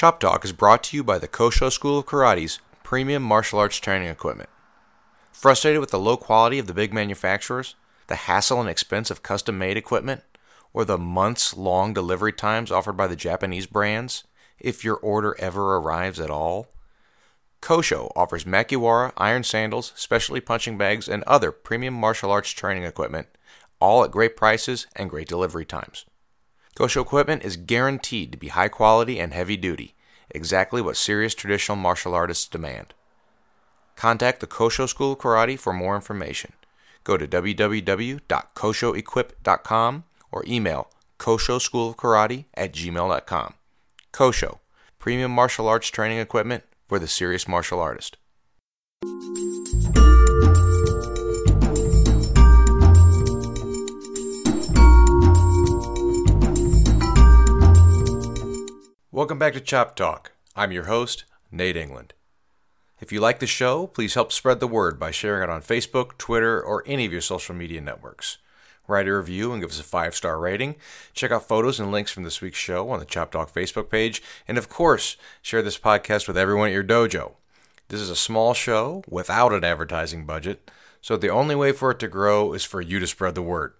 Chop Talk is brought to you by the Kosho School of Karate's premium martial arts training equipment. Frustrated with the low quality of the big manufacturers, the hassle and expense of custom made equipment, or the months long delivery times offered by the Japanese brands, if your order ever arrives at all? Kosho offers Makiwara iron sandals, specialty punching bags, and other premium martial arts training equipment, all at great prices and great delivery times. Kosho equipment is guaranteed to be high quality and heavy duty, exactly what serious traditional martial artists demand. Contact the Kosho School of Karate for more information. Go to www.koshoequip.com or email koshoschoolofkarate at gmail.com. Kosho, premium martial arts training equipment for the serious martial artist. Welcome back to Chop Talk. I'm your host, Nate England. If you like the show, please help spread the word by sharing it on Facebook, Twitter, or any of your social media networks. Write a review and give us a five star rating. Check out photos and links from this week's show on the Chop Talk Facebook page. And of course, share this podcast with everyone at your dojo. This is a small show without an advertising budget, so the only way for it to grow is for you to spread the word.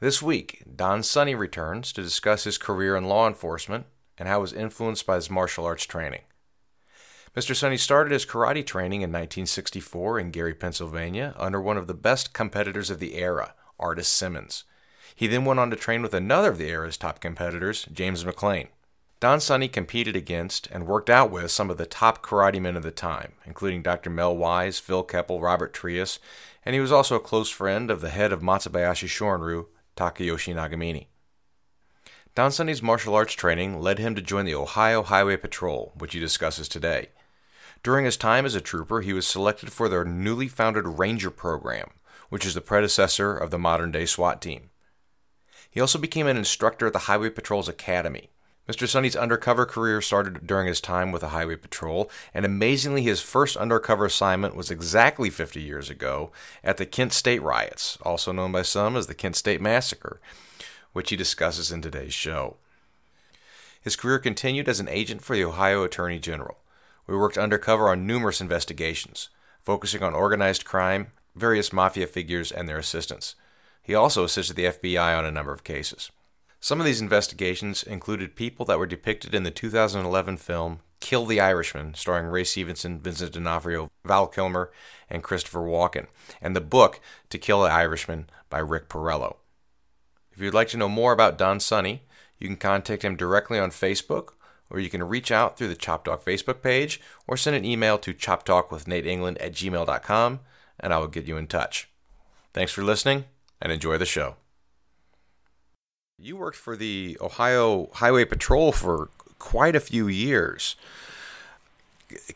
This week, Don Sunny returns to discuss his career in law enforcement and how it was influenced by his martial arts training. Mr. Sunny started his karate training in 1964 in Erie, Pennsylvania, under one of the best competitors of the era, Artis Simmons. He then went on to train with another of the era's top competitors, James McLean. Don Sunny competed against and worked out with some of the top karate men of the time, including Dr. Mel Wise, Phil Koeppel, Robert Trias, and he was also a close friend of the head of Matsubayashi Shorin-ryu, Takayoshi Nagamine. Don Sunny's martial arts training led him to join the Ohio Highway Patrol, which he discusses today. During his time as a trooper, he was selected for their newly founded Ranger program, which is the predecessor of the modern day SWAT team. He also became an instructor at the Highway Patrol's Academy. Mr. Sunny's undercover career started during his time with the Highway Patrol, and amazingly, his first undercover assignment was exactly 50 years ago at the Kent State riots, also known by some as the Kent State Massacre, which he discusses in today's show. His career continued as an agent for the Ohio Attorney General. We worked undercover on numerous investigations, focusing on organized crime, various mafia figures, and their assistants. He also assisted the FBI on a number of cases. Some of these investigations included people that were depicted in the 2011 film Kill the Irishman, starring Ray Stevenson, Vincent D'Onofrio, Val Kilmer, and Christopher Walken, and the book To Kill the Irishman by Rick Porrello. If you'd like to know more about Don Sunny, you can contact him directly on Facebook, or you can reach out through the Chop Talk Facebook page, or send an email to choptalkwithnateengland at gmail.com, and I will get you in touch. Thanks for listening, and enjoy the show. You worked for the Ohio Highway Patrol for quite a few years.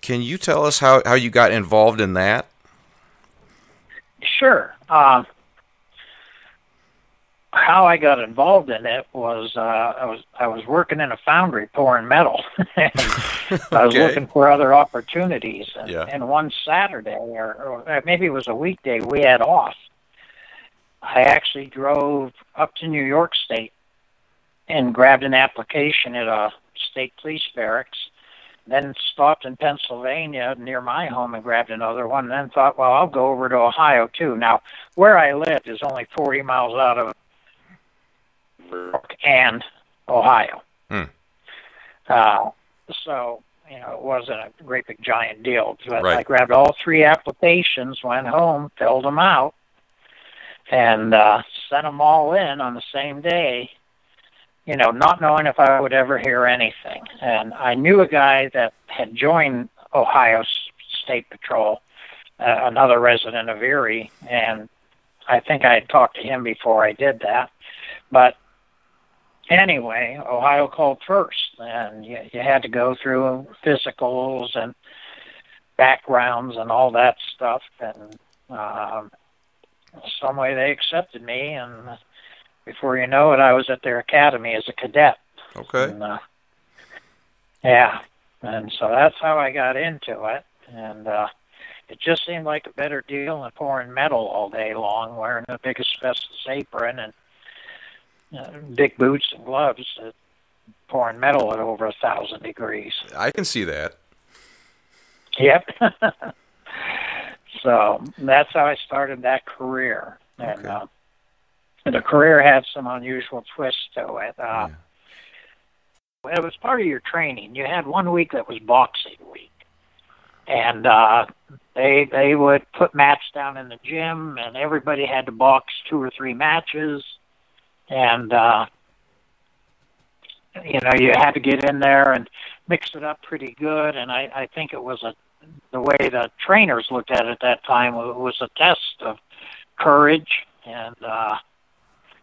Can you tell us how, how you got involved in that? Sure. Uh, how I got involved in it was uh, I was I was working in a foundry pouring metal. I was looking for other opportunities, and, Yeah. and one Saturday or, or maybe it was a weekday we had off. I actually drove up to New York State and grabbed an application at a state police barracks. Then stopped in Pennsylvania near my home and grabbed another one. And then thought, well, I'll go over to Ohio too. Now, where I lived is only 40 miles out of York and Ohio. Hmm. Uh, so, you know, it wasn't a great big giant deal. But Right. I grabbed all three applications, went home, filled them out, and uh, sent them all in on the same day. You know, not knowing if I would ever hear anything. And I knew a guy that had joined Ohio State Patrol, uh, another resident of Erie, and I think I had talked to him before I did that. But anyway, Ohio called first, and you, you had to go through physicals and backgrounds and all that stuff. And um, some way they accepted me, and before you know it, I was at their academy as a cadet. Okay. And, uh, yeah, and so that's how I got into it, and uh, it just seemed like a better deal than pouring metal all day long, wearing a big asbestos apron and uh, big boots and gloves. It, pouring metal at over a thousand degrees. I can see that. Yep. so that's how I started that career, and Okay. uh, the career had some unusual twists to it. Uh, It was part of your training. You had one week that was boxing week, and uh, they they would put mats down in the gym, and everybody had to box two or three matches, and uh, you know you had to get in there and mix it up pretty good. And I I think it was a the way the trainers looked at it at that time it was a test of courage and uh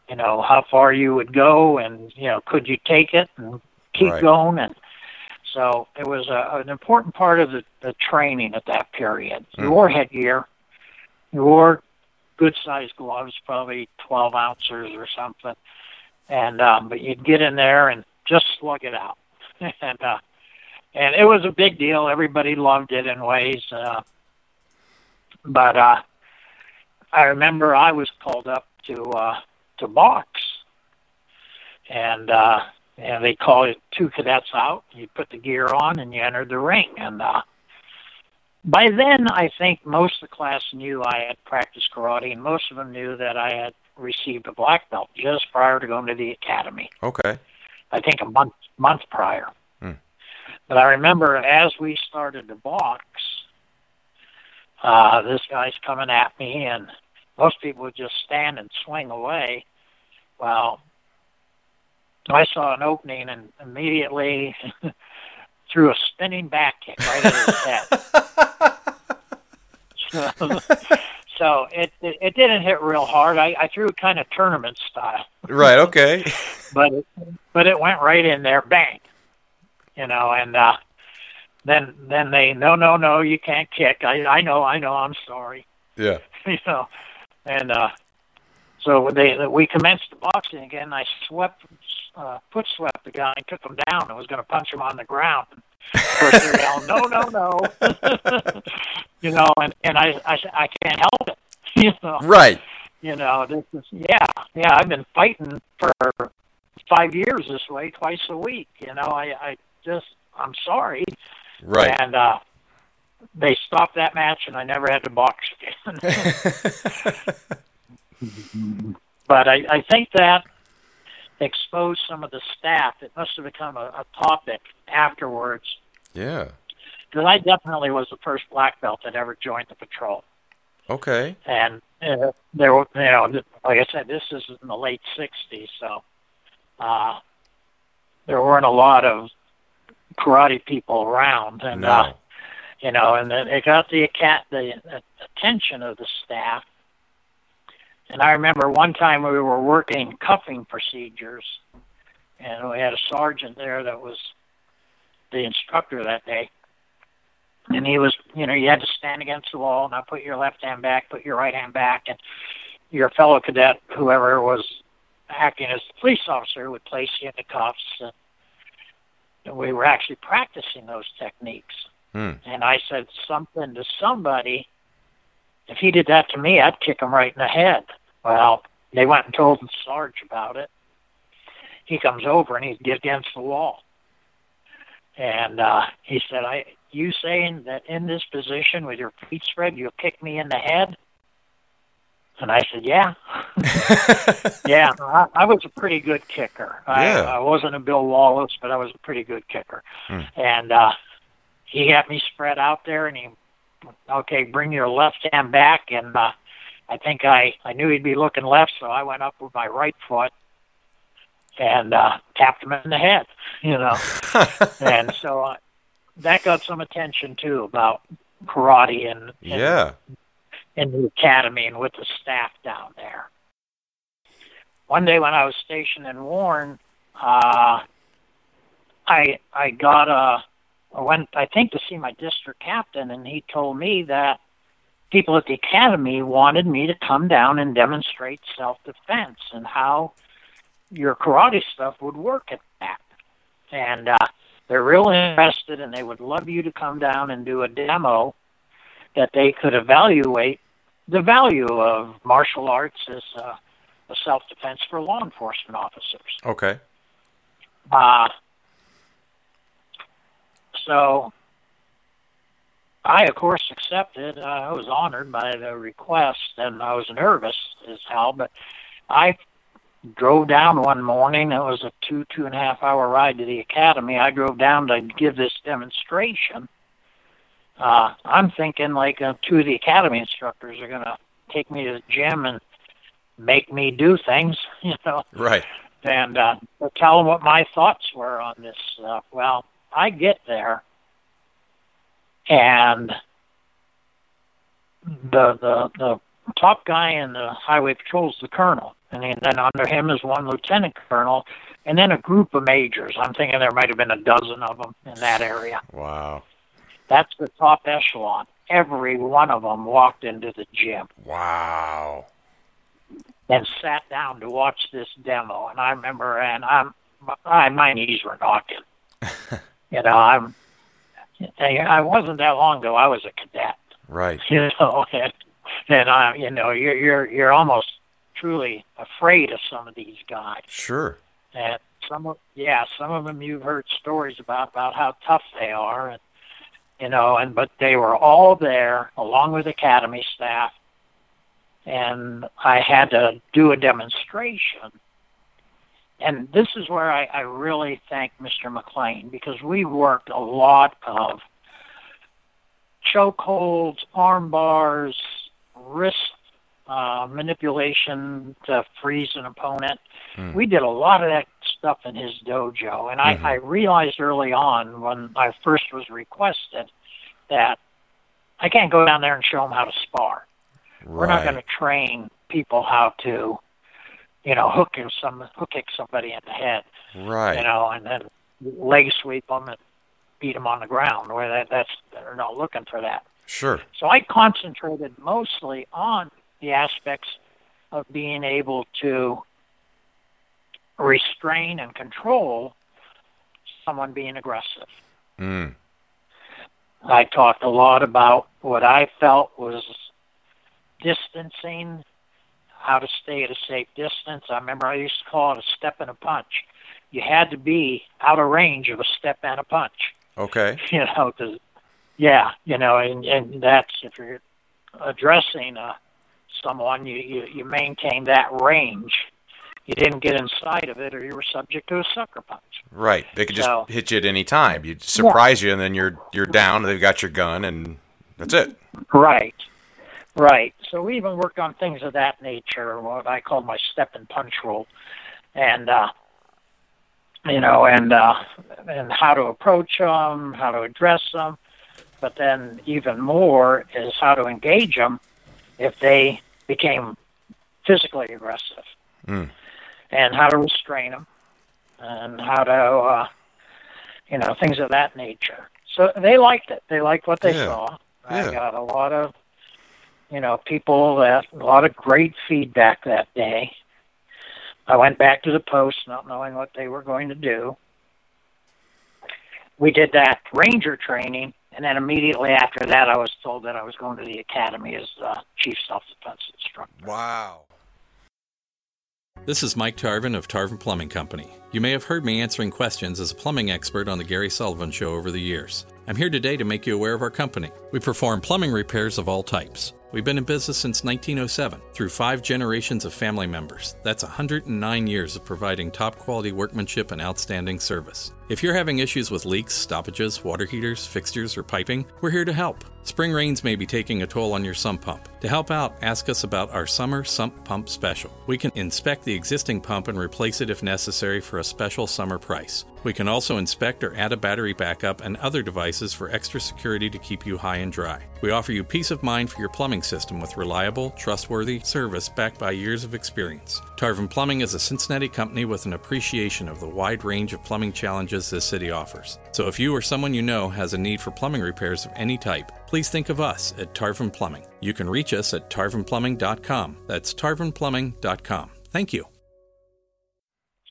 you know how far you would go and you know could you take it and keep Right. going and so it was a, an important part of the, the training at that period you Mm. wore headgear you wore good sized gloves probably 12 ounces or something and um but you'd get in there and just slug it out and uh and it was a big deal. Everybody loved it in ways. Uh, but uh, I remember I was called up to uh, to box, and uh, and they called it two cadets out. You put the gear on and you entered the ring. And uh, by then, I think most of the class knew I had practiced karate, and most of them knew that I had received a black belt just prior to going to the academy. Okay. I think a month month prior. Hmm. But I remember as we started to box, uh, this guy's coming at me, and most people would just stand and swing away. Well, I saw an opening and immediately threw a spinning back kick right at his head. so it, it it didn't hit real hard. I, I threw it kind of tournament style right. Okay. but it, but it went right in there, bang, you know, and uh, then then they no no no you can't kick. I I know I know I'm sorry, Yeah. you know, and uh, so they we commenced the boxing again. I swept uh, foot swept the guy and took him down and was going to punch him on the ground. Of course they're yelling no no no, you know, and and I I I can't help it, you know Right. you know this is yeah yeah i've been fighting for five years this way twice a week you know i i just i'm sorry Right. and uh they stopped that match and i never had to box again but i i think that exposed some of the staff it must have become a, a topic afterwards yeah. because i definitely was the first black belt that ever joined the patrol Okay. and uh, there were you know like I said this is in the late '60s, so uh, there weren't a lot of karate people around, and No. uh, you know, and then it got the the uh, attention of the staff. And I remember one time we were working cuffing procedures, and we had a sergeant there that was the instructor that day. And he was, you know, you had to stand against the wall. Now put your left hand back, put your right hand back, and your fellow cadet, whoever was acting as the police officer, would place you in the cuffs. And we were actually practicing those techniques. Hmm. And I said something to somebody. If he did that to me, I'd kick him right in the head. Well, they went and told the Sarge about it. He comes over and he'd against the wall. And uh, he said, "I, you saying that in this position with your feet spread, you'll kick me in the head?" And I said, "Yeah, yeah. I, I was a pretty good kicker. Yeah. I, I wasn't a Bill Wallace, but I was a pretty good kicker." Hmm. And uh, he had me spread out there, and he, okay, bring your left hand back, and uh, I think I I knew he'd be looking left, so I went up with my right foot and uh, tapped him in the head. You know and so uh, that got some attention too about karate and, and yeah. in the academy and with the staff down there. One day when I was stationed in Warren, uh, I I got a I went I think to see my district captain, and he told me that people at the academy wanted me to come down and demonstrate self defense and how your karate stuff would work at that. And uh, they're real interested, and they would love you to come down and do a demo that they could evaluate the value of martial arts as uh, a self defense for law enforcement officers. Okay. Uh, so I, of course, accepted. Uh, I was honored by the request, and I was nervous as hell. But I drove down one morning. It was a two two and a half hour ride to the academy. I drove down to give this demonstration. Uh, I'm thinking like uh, two of the academy instructors are going to take me to the gym and make me do things, you know. Right. And uh, tell them what my thoughts were on this stuff. Well, I get there, and the the the top guy in the highway patrol is the colonel, and then under him is one lieutenant colonel, and then a group of majors. I'm thinking there might have been a dozen of them in that area. Wow. That's the top echelon. Every one of them walked into the gym. Wow. And sat down to watch this demo, and I remember, and I'm, I, my knees were knocking. you know, I'm, I wasn't that long ago. I was a cadet. Right. You know, and and uh, you know, you're you're you're almost truly afraid of some of these guys. Sure. And some of yeah, some of them you've heard stories about about how tough they are, and you know, and but they were all there along with academy staff, and I had to do a demonstration. And this is where I, I really thank Mr. McLean because we worked a lot of chokeholds, arm bars, wrist uh, manipulation to freeze an opponent. Hmm. We did a lot of that stuff in his dojo, and I, Mhm. I realized early on when I first was requested that I can't go down there and show them how to spar. We're not going to train people how to, you know, hooking some hook kick somebody in the head, Right. you know, and then leg sweep them and beat them on the ground. Where that that's they're not looking for that. Sure. So I concentrated mostly on the aspects of being able to restrain and control someone being aggressive. Mm. I talked a lot about what I felt was distancing, how to stay at a safe distance. I remember I used to call it a step and a punch. You had to be out of range of a step and a punch. Okay. you know, cause, yeah, you know, and, and that's if you're addressing uh, someone, you, you, you maintain that range. You didn't get inside of it, or you were subject to a sucker punch. Right. They could just hit you at any time. You surprise you, and then you're you're down. They've got your gun, and that's it. Right, right. So we even worked on things of that nature, what I call my step and punch rule, and uh, you know, and uh, and how to approach them, how to address them, but then even more is how to engage them if they became physically aggressive, Mm. and how to restrain them, and how to uh, you know things of that nature. So they liked it. They liked what they Yeah. saw. Yeah. I got a lot of you know people that a lot of great feedback that day. I went back to the post not knowing what they were going to do. We did that ranger training, and then immediately after that, I was told that I was going to the academy as uh, chief self-defense instructor. Wow. This is Mike Tarvin of Tarvin Plumbing Company. You may have heard me answering questions as a plumbing expert on The Gary Sullivan Show over the years. I'm here today to make you aware of our company. We perform plumbing repairs of all types. We've been in business since 1907 through five generations of family members. That's 109 years of providing top quality workmanship and outstanding service. If you're having issues with leaks, stoppages, water heaters, fixtures, or piping, we're here to help. Spring rains may be taking a toll on your sump pump. To help out, ask us about our summer sump pump special. We can inspect the existing pump and replace it if necessary for a special summer price. We can also inspect or add a battery backup and other devices for extra security to keep you high and dry. We offer you peace of mind for your plumbing system with reliable, trustworthy service backed by years of experience. Tarvin Plumbing is a Cincinnati company with an appreciation of the wide range of plumbing challenges this city offers. So if you or someone you know has a need for plumbing repairs of any type, please think of us at Tarvin Plumbing. You can reach us at tarvinplumbing.com. That's tarvinplumbing.com. Thank you.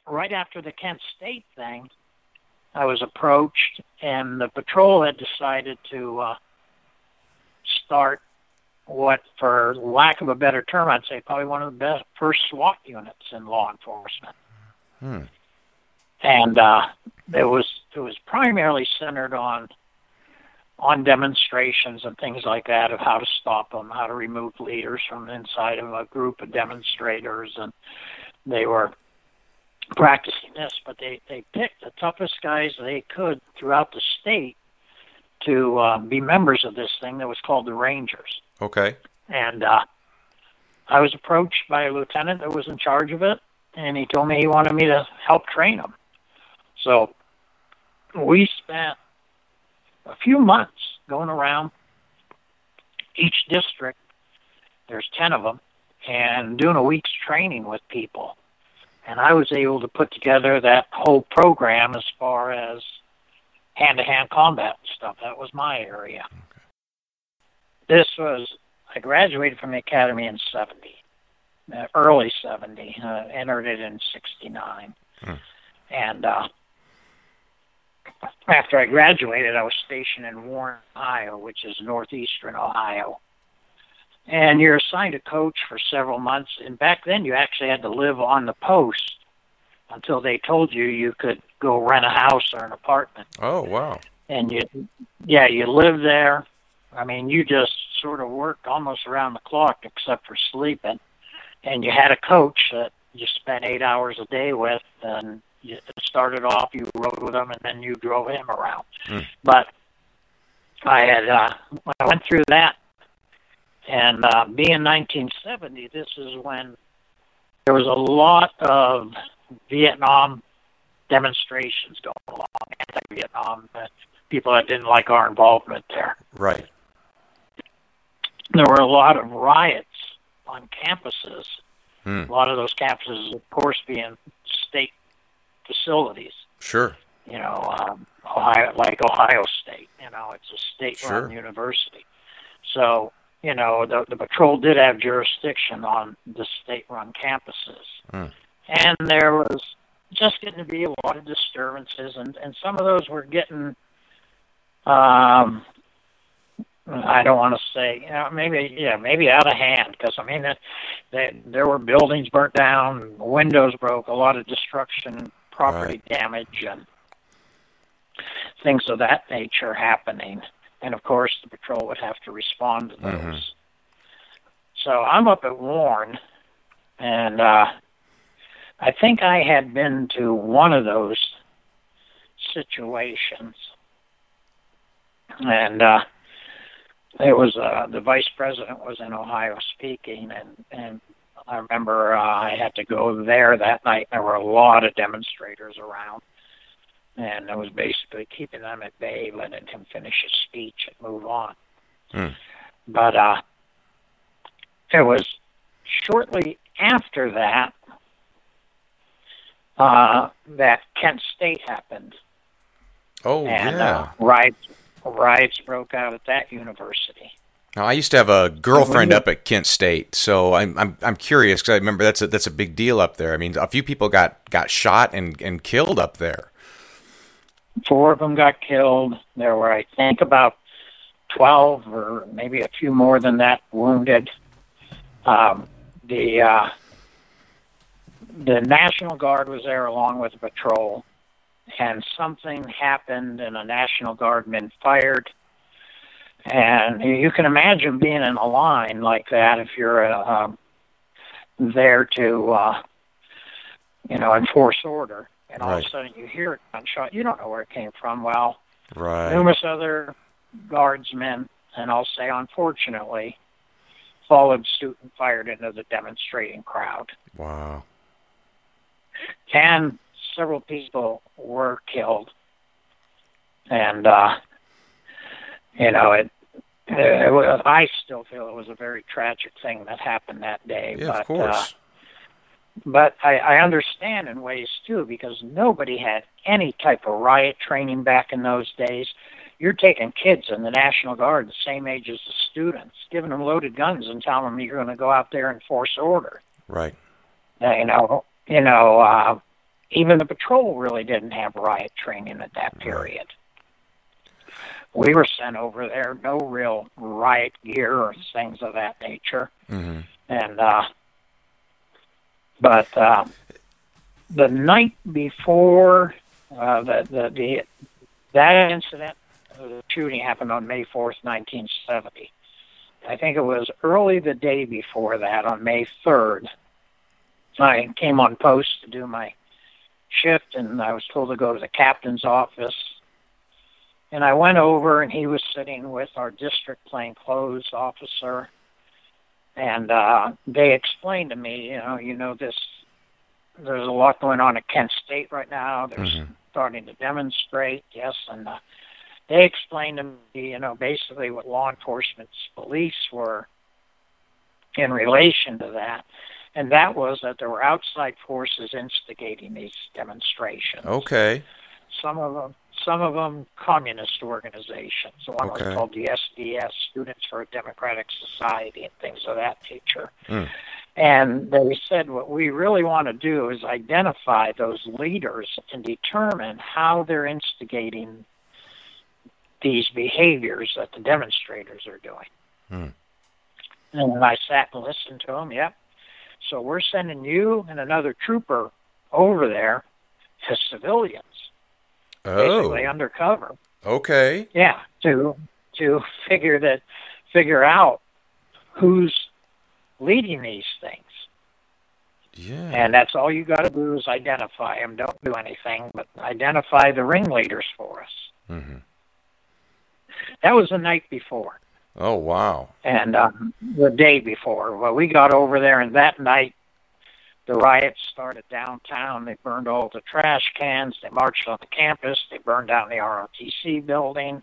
right after the Kent State thing, I was approached, and the patrol had decided to uh, start what, for lack of a better term, I'd say probably one of the best first SWAT units in law enforcement. Hmm. And uh, it was it was primarily centered on on demonstrations and things like that of how to stop them, how to remove leaders from inside of a group of demonstrators, and they were practicing this. But they they picked the toughest guys they could throughout the state to uh, be members of this thing that was called the Rangers. Okay. And uh, I was approached by a lieutenant that was in charge of it, and he told me he wanted me to help train them. So we spent a few months going around each district. There's 10 of them, and doing a week's training with people. And I was able to put together that whole program as far as hand to hand combat stuff. That was my area. Okay. This was, I graduated from the academy in 70, uh, early 70, uh, entered it in 69. Hmm. And uh, after I graduated, I was stationed in Warren, Ohio, which is northeastern Ohio. And you're assigned a coach for several months. And back then, you actually had to live on the post until they told you you could go rent a house or an apartment. Oh, wow. And you, yeah, you live there. I mean, you just sort of worked almost around the clock except for sleeping. And you had a coach that you spent eight hours a day with, and you started off, you rode with him, and then you drove him around. Mm. But I had uh, I went through that, and uh, being 1970, this is when there was a lot of Vietnam demonstrations going along, anti-Vietnam, uh, people that didn't like our involvement there. Right. There were a lot of riots on campuses. Hmm. A lot of those campuses, of course, being facilities. Sure. You know, um, Ohio, like Ohio State. You know, it's a state-run sure. university. So, you know, the, the patrol did have jurisdiction on the state-run campuses, hmm. and there was just getting to be a lot of disturbances, and and some of those were getting. Um, I don't want to say, you know, maybe yeah, maybe out of hand because I mean, that, that there were buildings burnt down, windows broke, a lot of destruction property right. damage and things of that nature happening. And of course, the patrol would have to respond to those. Mm-hmm. So I'm up at Warren, and uh, I think I had been to one of those situations, and uh, it was uh, the vice president was in Ohio speaking, and and I remember uh, I had to go there that night. There were a lot of demonstrators around, and I was basically keeping them at bay, letting him finish his speech and move on. Hmm. But uh, it was shortly after that uh, that Kent State happened. Oh, and, yeah. Uh, riots, riots broke out at that university. Now, I used to have a girlfriend up at Kent State, so I'm I'm I'm curious because I remember that's a that's a big deal up there. I mean, a few people got got shot and and killed up there. Four of them got killed. There were, I think, about twelve or maybe a few more than that wounded. Um, the uh, the National Guard was there along with a patrol, and something happened, and a National Guardman fired and you can imagine being in a line like that if you're uh, there to, uh, you know, enforce order, and all right. of a sudden you hear a gunshot. You don't know where it came from. Well, right. numerous other guardsmen, and I'll say unfortunately, followed suit and fired into the demonstrating crowd. Wow. And several people were killed. And uh, you know, it, uh, I still feel it was a very tragic thing that happened that day. Yeah, but, of course. Uh, but I, I understand in ways too because nobody had any type of riot training back in those days. You're taking kids in the National Guard the same age as the students, giving them loaded guns and telling them you're going to go out there and force order. Right. Uh, you know, you know, uh, even the patrol really didn't have riot training at that period. We were sent over there, no real riot gear or things of that nature. Mm-hmm. And, uh, but, uh, the night before, uh, the, the, the, that incident the shooting happened on May 4th, 1970. I think it was early the day before that, on May 3rd. I came on post to do my shift, and I was told to go to the captain's office. And I went over, and he was sitting with our district plainclothes officer. And uh, they explained to me, you know, you know this. There's a lot going on at Kent State right now. They're Mhm. starting to demonstrate, yes, and uh, they explained to me, you know, basically what law enforcement's beliefs were in relation to that, and that was that there were outside forces instigating these demonstrations. Okay. Some of them, some of them, communist organizations. One Okay. was called the SDS, Students for a Democratic Society, and things of that nature. Mm. And they said what we really want to do is identify those leaders and determine how they're instigating these behaviors that the demonstrators are doing. Hmm. And I sat and listened to them, yep. So we're sending you and another trooper over there as civilians, basically Oh. undercover. Okay. Yeah, to to figure that figure out who's leading these things. Yeah. And that's all you got to do is identify them. Don't do anything, but identify the ringleaders for us. hmm That was the night before, Oh wow. and um, the day before. Well, we got over there, and that night the riots started downtown. They burned all the trash cans. They marched on the campus. They burned down the ROTC building,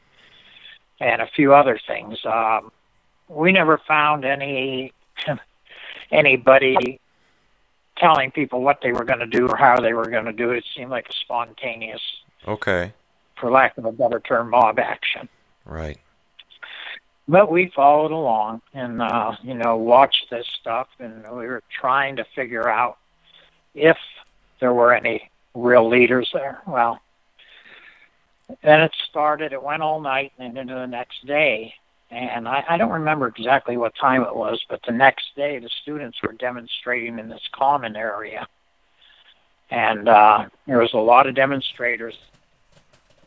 and a few other things. Um, we never found any anybody telling people what they were going to do or how they were going to do it. It seemed like a spontaneous, Okay. for lack of a better term, mob action. Right. But we followed along and, uh, you know, watched this stuff, and we were trying to figure out if there were any real leaders there. Well, then it started, it went all night and into the next day. And I, I don't remember exactly what time it was, but the next day the students were demonstrating in this common area. And uh, there was a lot of demonstrators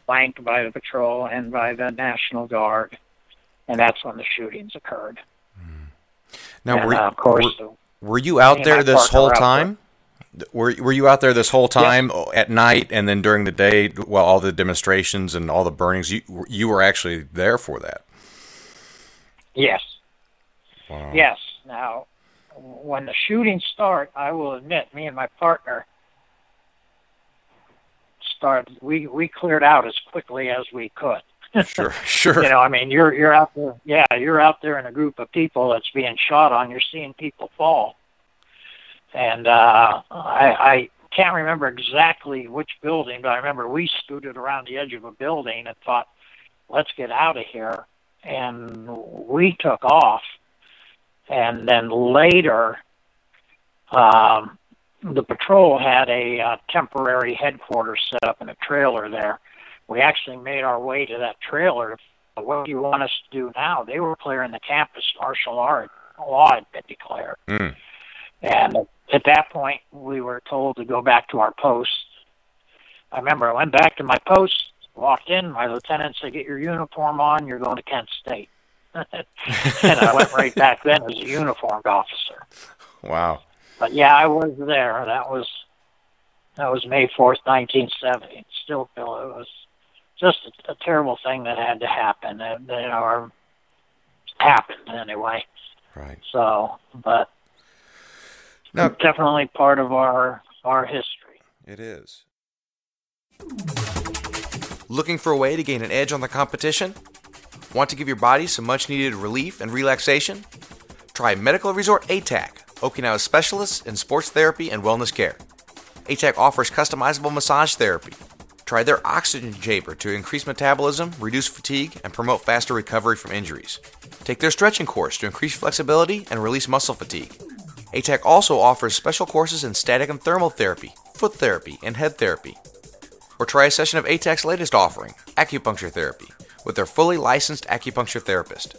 flanked by the patrol and by the National Guard and that's when the shootings occurred. Now, and, were, uh, of course, were, were you out there this whole time? Were Were you out there this whole time at night and then during the day while all the demonstrations and all the burnings? You you were actually there for that. yes, Wow. yes. Now, when the shootings start, I will admit, me and my partner started. We we cleared out as quickly as we could. Sure. Sure. You know, I mean, you're you're out there. Yeah, you're out there in a group of people that's being shot on. You're seeing people fall, and uh, I, I can't remember exactly which building, but I remember we scooted around the edge of a building and thought, "Let's get out of here," and we took off. And then later, um, the patrol had a uh, temporary headquarters set up in a trailer there. We actually made our way to that trailer what do you want us to do now? They were clearing the campus. Martial art law had been declared. Mm. And at that point, we were told to go back to our post. I remember I went back to my post, walked in. My lieutenant said, "Get your uniform on. You're going to Kent State." and I went right back then as a uniformed officer. Wow. But yeah, I was there. That was that was May fourth, nineteen seventy. Still feel it was just a, a terrible thing that had to happen. That, or happened anyway. Right. So, but Now definitely part of our our history. it is. Looking for a way to gain an edge on the competition? Want to give your body some much needed relief and relaxation? Try Medical Resort ATAC, Okinawa's specialists in sports therapy and wellness care. ATAC offers customizable massage therapy. Try their oxygen chamber to increase metabolism, reduce fatigue, and promote faster recovery from injuries. Take their stretching course to increase flexibility and release muscle fatigue. ATAC also offers special courses in static and thermal therapy, foot therapy, and head therapy. Or try a session of ATAC's latest offering, acupuncture therapy, with their fully licensed acupuncture therapist.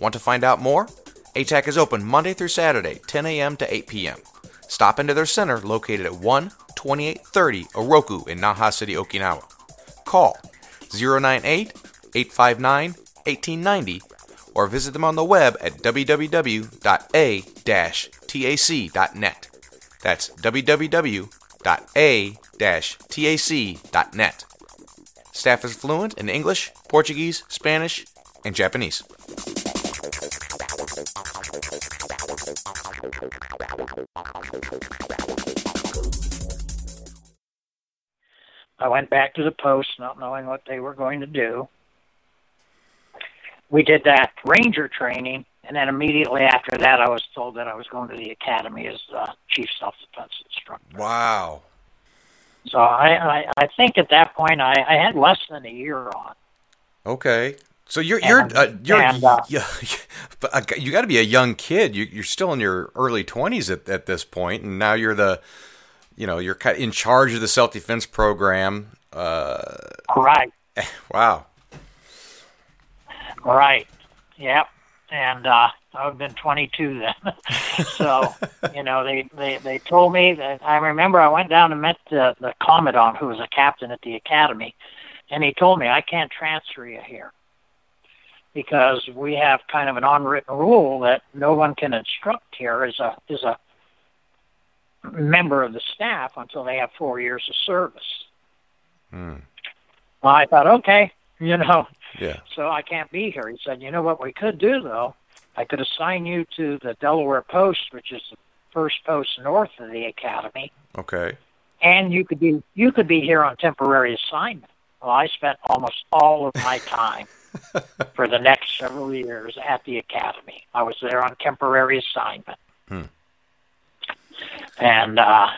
Want to find out more? ATAC is open Monday through Saturday, 10 a.m. to 8 p.m. Stop into their center located at 1 2830 Oroku in Naha City, Okinawa. Call 098 859 1890 or visit them on the web at www.a-tac.net. That's www.a-tac.net. Staff is fluent in English, Portuguese, Spanish, and Japanese. I went back to the post, not knowing what they were going to do. We did that ranger training, and then immediately after that, I was told that I was going to the academy as uh, chief self-defense instructor. Wow. So I, I, I think at that point I, I had less than a year on. Okay. So you're you're And- uh, you're and, uh, uh, you got to be a young kid. You, you're still in your early twenties at, at this point, and now you're the, you know, you're in charge of the self defense program. Uh, Right. wow. Right. Yep. And uh, I've been 22 then. so, you know, they, they, they told me that I remember I went down and met the, the commandant who was a captain at the academy, and he told me I can't transfer you here because we have kind of an unwritten rule that no one can instruct here as a as a member of the staff until they have four years of service. Hmm. Well, I thought, okay, you know, Yeah. so I can't be here. He said, you know what we could do though? I could assign you to the Delaware Post, which is the first post north of the academy, Okay. and you could be you could be here on temporary assignment. Well, I spent almost all of my time for the next several years at the academy. I was there on temporary assignment, Hmm. And uh,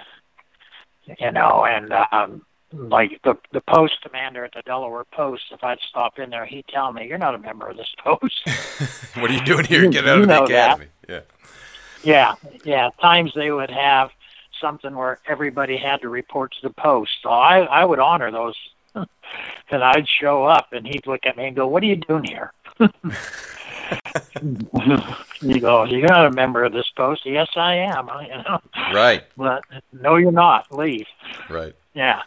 you know, and um, like the the post commander at the Delaware Post, if I'd stop in there, he'd tell me, "You're not a member of this post." What are you doing here? Get out you of the know that. academy. Yeah. Yeah, yeah. Times they would have something where everybody had to report to the post. So I, I would honor those, and I'd show up, and he'd look at me and go, "What are you doing here?" you go, "You're not a member of this post." Yes, I am. I, you know, Right. but no, you're not. Leave. Right. Yeah,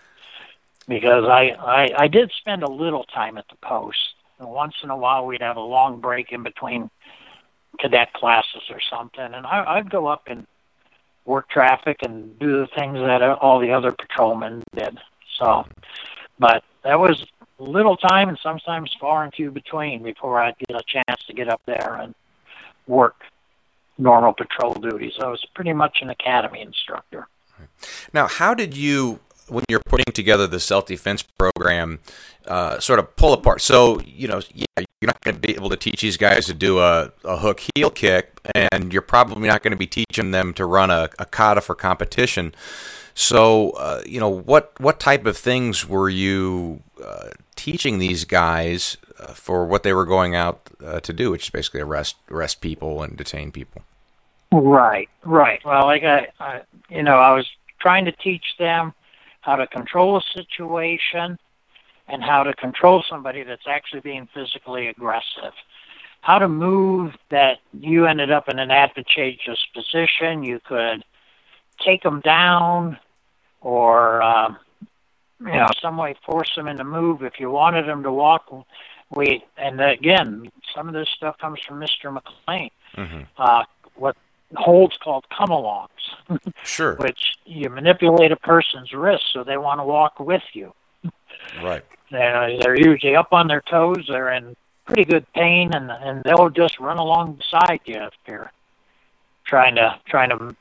because I, I I did spend a little time at the post. And once in a while, we'd have a long break in between cadet classes or something, and I, I'd go up and work traffic and do the things that all the other patrolmen did. So, but that was little time and sometimes far and few between before I'd get a chance to get up there and work normal patrol duties. So I was pretty much an academy instructor. Now, how did you, when you're putting together the self defense program, uh, sort of pull apart? So, you know, yeah, you're not going to be able to teach these guys to do a, a hook heel kick, and you're probably not going to be teaching them to run a, a kata for competition. So, uh, you know, what what type of things were you teaching these guys uh, for what they were going out uh, to do, which is basically arrest arrest people and detain people? Right, right. Well, like I, I, you know, I was trying to teach them how to control a situation and how to control somebody that's actually being physically aggressive. How to move that you ended up in an advantageous position. You could take them down or, um, you know, some way force them into move. If you wanted them to walk, we, and again, some of this stuff comes from Mr. McLean. Mm-hmm. Uh, what holds called come alongs, Sure. which you manipulate a person's wrist so they want to walk with you. Right. Uh, they're usually up on their toes. They're in pretty good pain, and and they'll just run along beside you if you're trying to trying to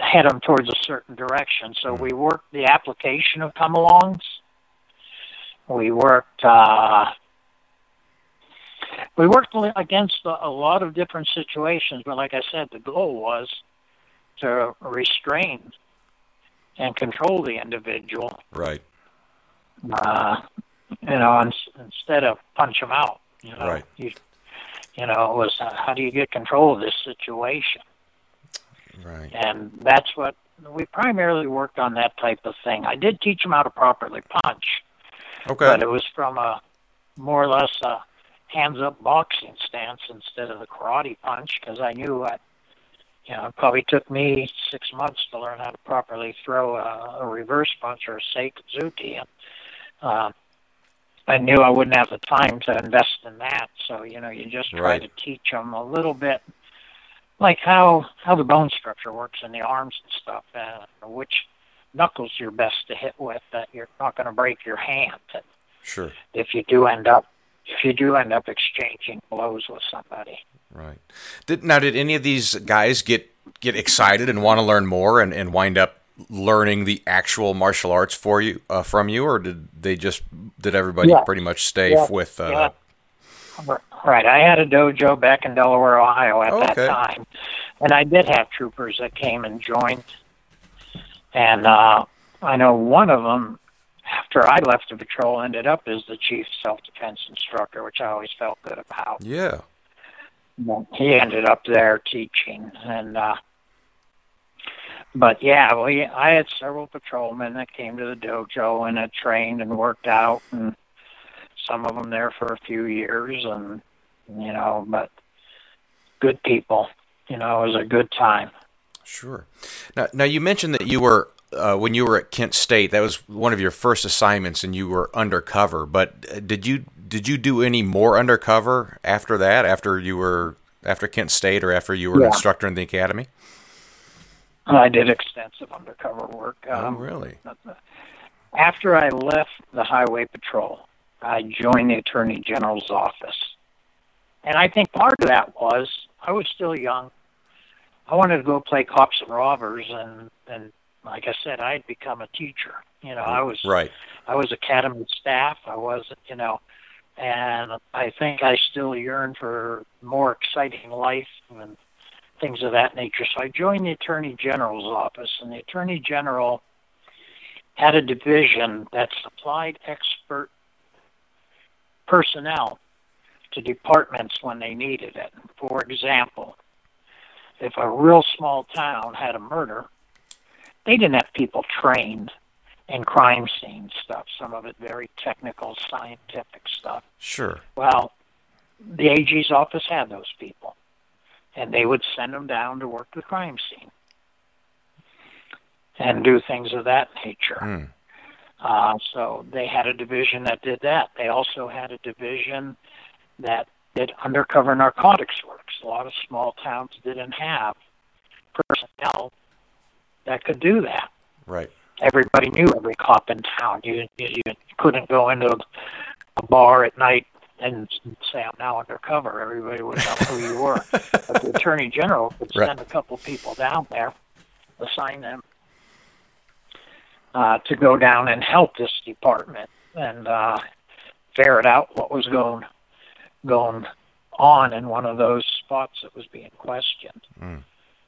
head them towards a certain direction. So we worked the application of come alongs. We worked. Uh, we worked against a, lot of different situations, but like I said, the goal was to restrain and control the individual Right. uh, you know, ins- instead of punch them out. You know, Right. you, you know, it was uh, how do you get control of this situation? Right. And that's what we primarily worked on that type of thing. I did teach them how to properly punch, Okay. but it was from a more or less a hands-up boxing stance instead of the karate punch because I knew that. You know, it probably took me six months to learn how to properly throw a, a reverse punch or a seikatsuki. And, uh, I knew I wouldn't have the time to invest in that. So you know, you just try Right. to teach them a little bit, like how how the bone structure works in the arms and stuff, and which knuckles you're best to hit with that you're not going to break your hand Sure. if you do end up if you do end up exchanging blows with somebody. Right. Did now did any of these guys get get excited and want to learn more and, and wind up learning the actual martial arts for you uh, from you, or did they just did everybody Yeah. pretty much stay Yeah. with? Uh, Yeah. Right. I had a dojo back in Delaware, Ohio at Okay. that time. And I did have troopers that came and joined. And uh, I know one of them, after I left the patrol, ended up as the chief self defense instructor, which I always felt good about. Yeah. He ended up there teaching. And, uh, but yeah, we, I had several patrolmen that came to the dojo and had trained and worked out, and some of them there for a few years, and you know, but good people. You know, it was a good time. Sure. Now, now you mentioned that you were uh, when you were at Kent State. That was one of your first assignments, and you were undercover. But uh, did you did you do any more undercover after that? After you were after Kent State, or after you were an instructor in the academy? I did extensive undercover work. oh, Um, really? after I left the Highway Patrol, I joined the Attorney General's office. And I think part of that was I was still young. I wanted to go play cops and robbers and and like I said, I had become a teacher. You know, I was Right. I was academy staff. I wasn't, you know, and I think I still yearn for more exciting life and things of that nature. So I joined the Attorney General's office, and the Attorney General had a division that supplied expert personnel to departments when they needed it. For example, if a real small town had a murder, they didn't have people trained in crime scene stuff, some of it very technical, scientific stuff. Sure. Well, the AG's office had those people, and they would send them down to work the crime scene and do things of that nature. Hmm. Uh, so they had a division that did that. They also had a division that did undercover narcotics works. A lot of small towns didn't have personnel that could do that. Right. Everybody knew every cop in town. You you, you couldn't go into a bar at night and say I'm now undercover. Everybody would know who you were. but the attorney general could Right. send a couple people down there, assign them uh, to go down and help this department and uh, ferret out what was going going on in one of those spots that was being questioned. Mm.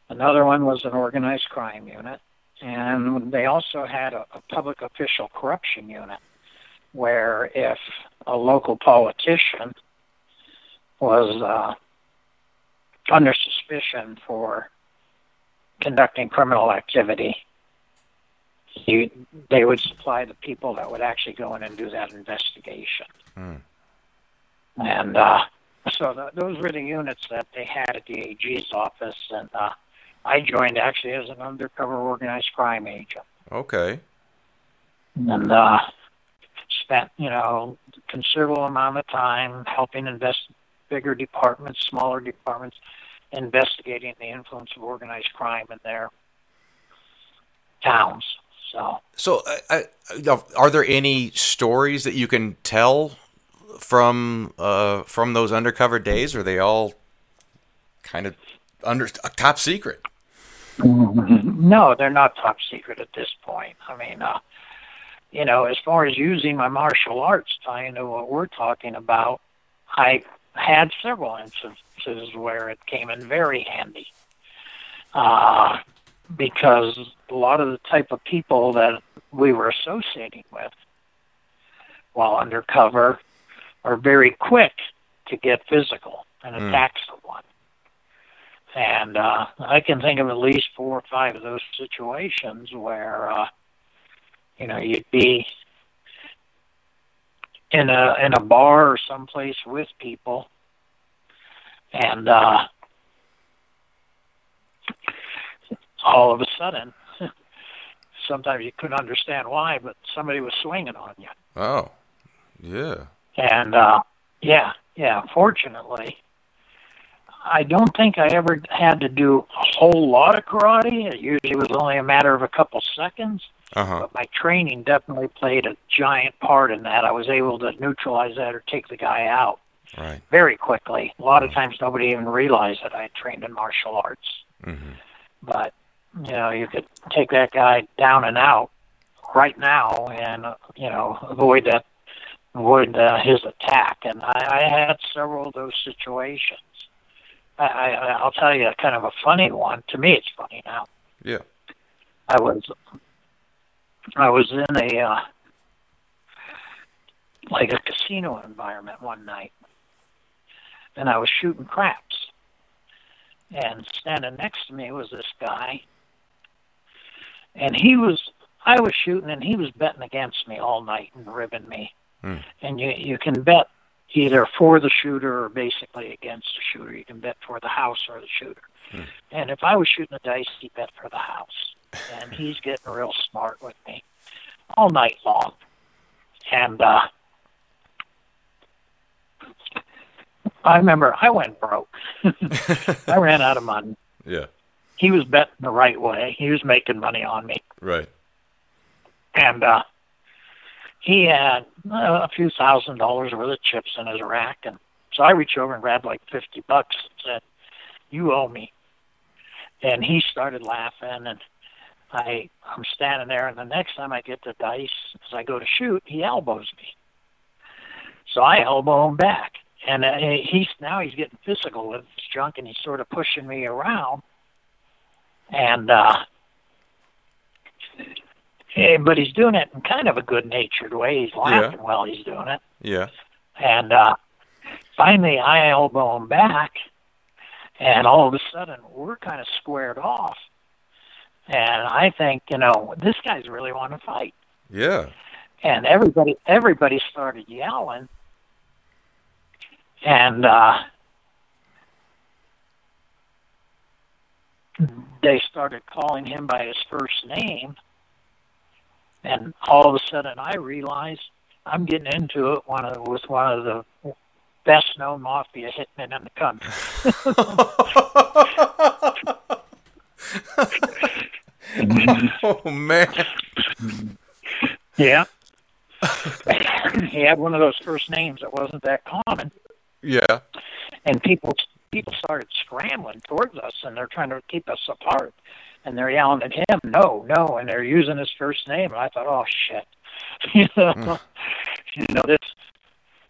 Another one was an organized crime unit, and they also had a, a public official corruption unit, where if a local politician was uh, under suspicion for conducting criminal activity, you, they would supply the people that would actually go in and do that investigation. Hmm. And uh, so th those were the units that they had at the AG's office, and uh, I joined actually as an undercover organized crime agent, Okay. and uh, spent you know considerable amount of time helping invest bigger departments, smaller departments, investigating the influence of organized crime in their towns. So So, uh, uh, are there any stories that you can tell from uh, from those undercover days? Or are they all kind of under top secret? No, they're not top secret at this point. I mean, uh, you know, as far as using my martial arts, tying to what we're talking about, I had several instances where it came in very handy. Uh, because a lot of the type of people that we were associating with while undercover are very quick to get physical and Hmm. attack someone. And uh, I can think of at least four or five of those situations where, uh, you know, you'd be in a in a bar or someplace with people, and uh, all of a sudden, sometimes you couldn't understand why, but somebody was swinging on you. Oh, Yeah. And uh, yeah, yeah. Fortunately, I don't think I ever had to do a whole lot of karate. It usually was only a matter of a couple seconds. Uh huh. But my training definitely played a giant part in that. I was able to neutralize that or take the guy out Right. very quickly. A lot of times nobody even realized that I had trained in martial arts. hmm But, you know, you could take that guy down and out right now and, uh, you know, avoid that, avoid uh, his attack. And I, I had several of those situations. I, I, I'll tell you kind of a funny one. To me, it's funny now. Yeah. I was I was in a uh, like a casino environment one night, and I was shooting craps. And standing next to me was this guy, and he was I was shooting, and he was betting against me all night and ribbing me. Hmm. And you you can bet either for the shooter or basically against the shooter. You can bet for the house or the shooter. Hmm. And if I was shooting the dice, he bet for the house. And he's getting real smart with me all night long. And uh, I remember I went broke. I ran out of money. Yeah. He was betting the right way. He was making money on me. Right. And uh, he had uh, a few thousand dollars worth of chips in his rack. And so I reached over and grabbed like 50 bucks and said, You owe me. And he started laughing. And I, I'm standing there. And the next time I get the dice, as I go to shoot, he elbows me. So I elbow him back. And uh, he's now he's getting physical with his junk and he's sort of pushing me around. And, uh, eh, but he's doing it in kind of a good natured way. He's laughing while he's doing it. Yeah. And uh, finally, I elbow him back, and all of a sudden, we're kind of squared off. And I think, you know, this guy's really want to fight. Yeah. And everybody, everybody started yelling, and uh, they started calling him by his first name. And all of a sudden, I realized I'm getting into it one of, with one of the best known mafia hitmen in the country. oh man. Yeah. he had one of those first names that wasn't that common, Yeah. and people people started scrambling towards us, and they're trying to keep us apart, and they're yelling at him, "No, no!" and they're using his first name, and I thought, "Oh shit," you know, you know this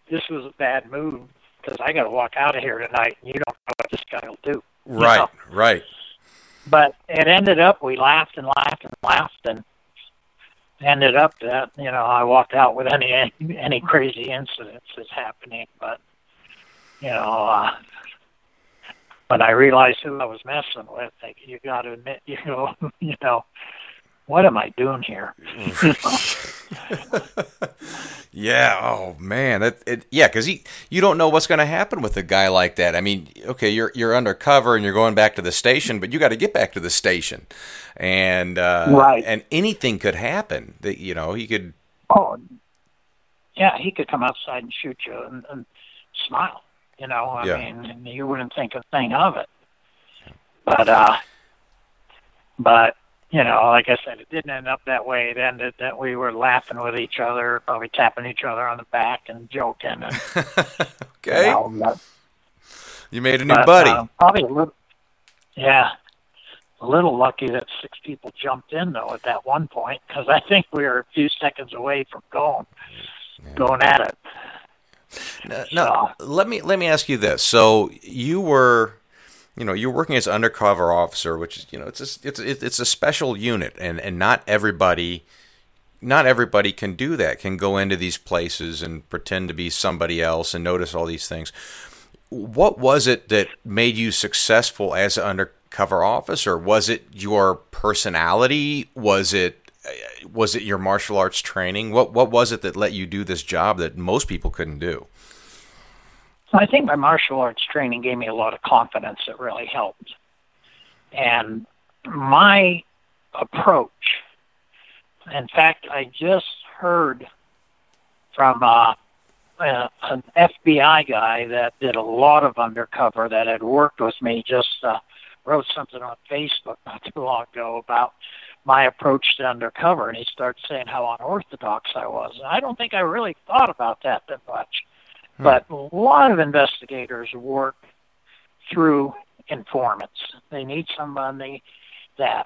this was a bad move because I got to walk out of here tonight, and you don't know what this guy will do. Right. know. Right. but it ended up we laughed and laughed and laughed and ended up that you know I walked out with any any crazy incidents that's happening but you know uh when I realized who I was messing with like, you got to admit you know you know what am I doing here Yeah. Oh man. That it, yeah. Because you don't know what's going to happen with a guy like that. I mean, okay, you're you're undercover and you're going back to the station, but you got to get back to the station, and uh, Right. And anything could happen. That you know, he could. oh yeah he could come outside and shoot you and, and smile you know I Yeah. mean you wouldn't think a thing of it but uh but you know like I said it didn't end up that way it ended that we were laughing with each other probably tapping each other on the back and joking and okay. you know, but- You made a new but, buddy. uh, probably a little yeah a little lucky that six people jumped in though at that one point because I think we were a few seconds away from going going at it No, no, let me let me ask you this. So you were, you know, you're working as undercover officer, which is, you know, it's a, it's it's a special unit, and and not everybody, not everybody can do that. Can go into these places and pretend to be somebody else and notice all these things. What was it that made you successful as an undercover officer? Was it your personality? Was it was it your martial arts training? What what was it that let you do this job that most people couldn't do? I think my martial arts training gave me a lot of confidence. It really helped. And my approach, in fact, I just heard from uh, uh, an FBI guy that did a lot of undercover that had worked with me just uh, wrote something on Facebook not too long ago about my approach to undercover, and he started saying how unorthodox I was. And I don't think I really thought about that that much, hmm. but a lot of investigators work through informants. They need somebody that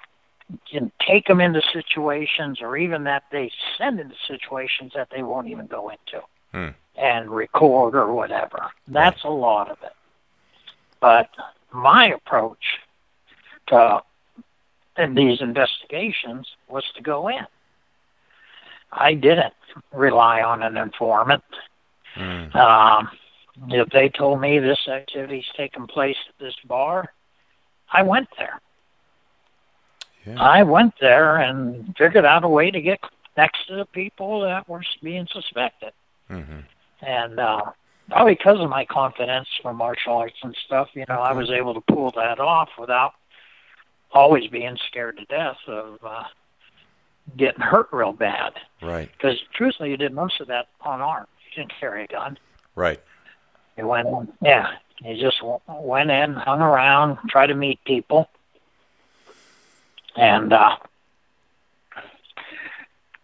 can take them into situations or even that they send into situations that they won't even go into hmm. and record or whatever. That's right. a lot of it. But my approach to in these investigations was to go in. I didn't rely on an informant. Mm. Um, if they told me this activity's taking place at this bar, I went there. Yeah. I went there and figured out a way to get next to the people that were being suspected. Mm-hmm. And uh, probably because of my confidence for martial arts and stuff, you know, I was able to pull that off without always being scared to death of uh, getting hurt real bad. Right. Because truthfully, you did most of that unarmed. You didn't carry a gun. Right. You went, yeah. You just went in, hung around, tried to meet people, and uh,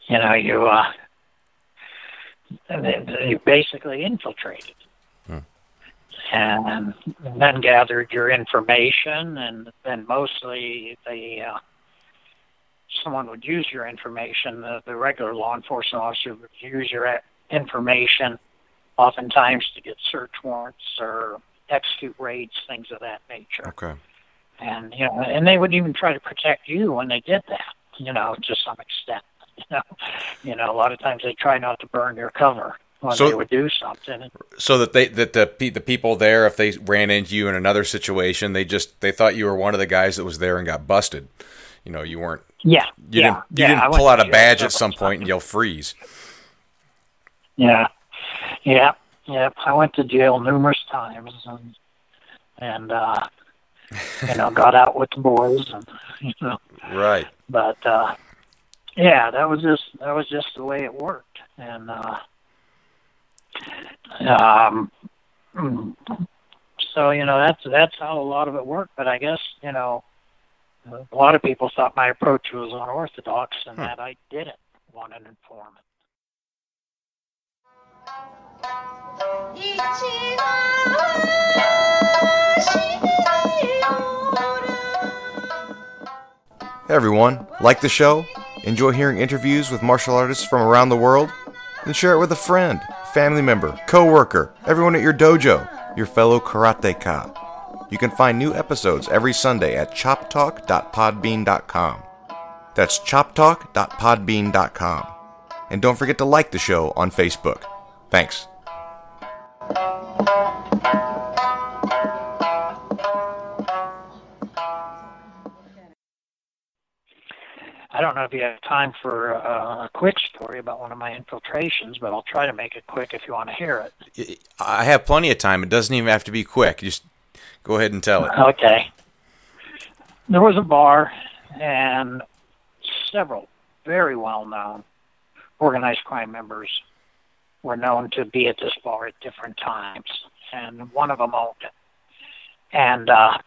you know you uh, you basically infiltrated and then gathered your information, and then mostly the uh, someone would use your information. The, the regular law enforcement officer would use your information, oftentimes to get search warrants or execute raids, things of that nature. Okay. And you know, and they would even try to protect you when they did that. You know, to some extent. You know, you know, a lot of times they try not to burn your cover when so, they would do something. So that they that the the people there, if they ran into you in another situation, they just they thought you were one of the guys that was there and got busted. You know, you weren't. Yeah. You yeah, didn't. You yeah, didn't pull out a badge at some point and yell freeze. Yeah. Yeah. Yeah. I went to jail numerous times and and uh, you know got out with the boys and you know. Right. But uh, yeah, that was just that was just the way it worked and. uh um, so you know that's that's how a lot of it worked. But I guess you know a lot of people thought my approach was unorthodox and hmm. that I didn't want an informant. Hey everyone, like the show? Enjoy hearing interviews with martial artists from around the world? Then share it with a friend family member, co-worker, everyone at your dojo, your fellow karateka. You can find new episodes every Sunday at choptalk.podbean.com. That's choptalk.podbean.com. And don't forget to like the show on Facebook. Thanks. If you have time for uh, a quick story about one of my infiltrations, but I'll try to make it quick if you want to hear it. I have plenty of time. It doesn't even have to be quick. Just go ahead and tell it. Okay. There was a bar, and several very well known organized crime members were known to be at this bar at different times, and one of them owned it. And uh,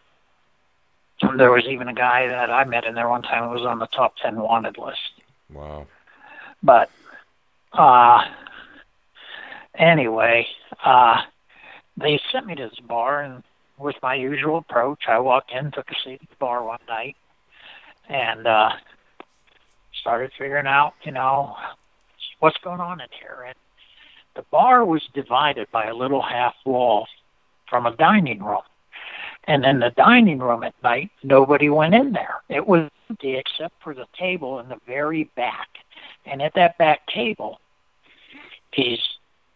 there was even a guy that I met in there one time who was on the top 10 wanted list. Wow. But uh, anyway, uh, they sent me to this bar, and with my usual approach, I walked in, took a seat at the bar one night, and uh, started figuring out, you know, what's going on in here. And the bar was divided by a little half wall from a dining room. And in the dining room at night, nobody went in there. It was empty except for the table in the very back. And at that back table, these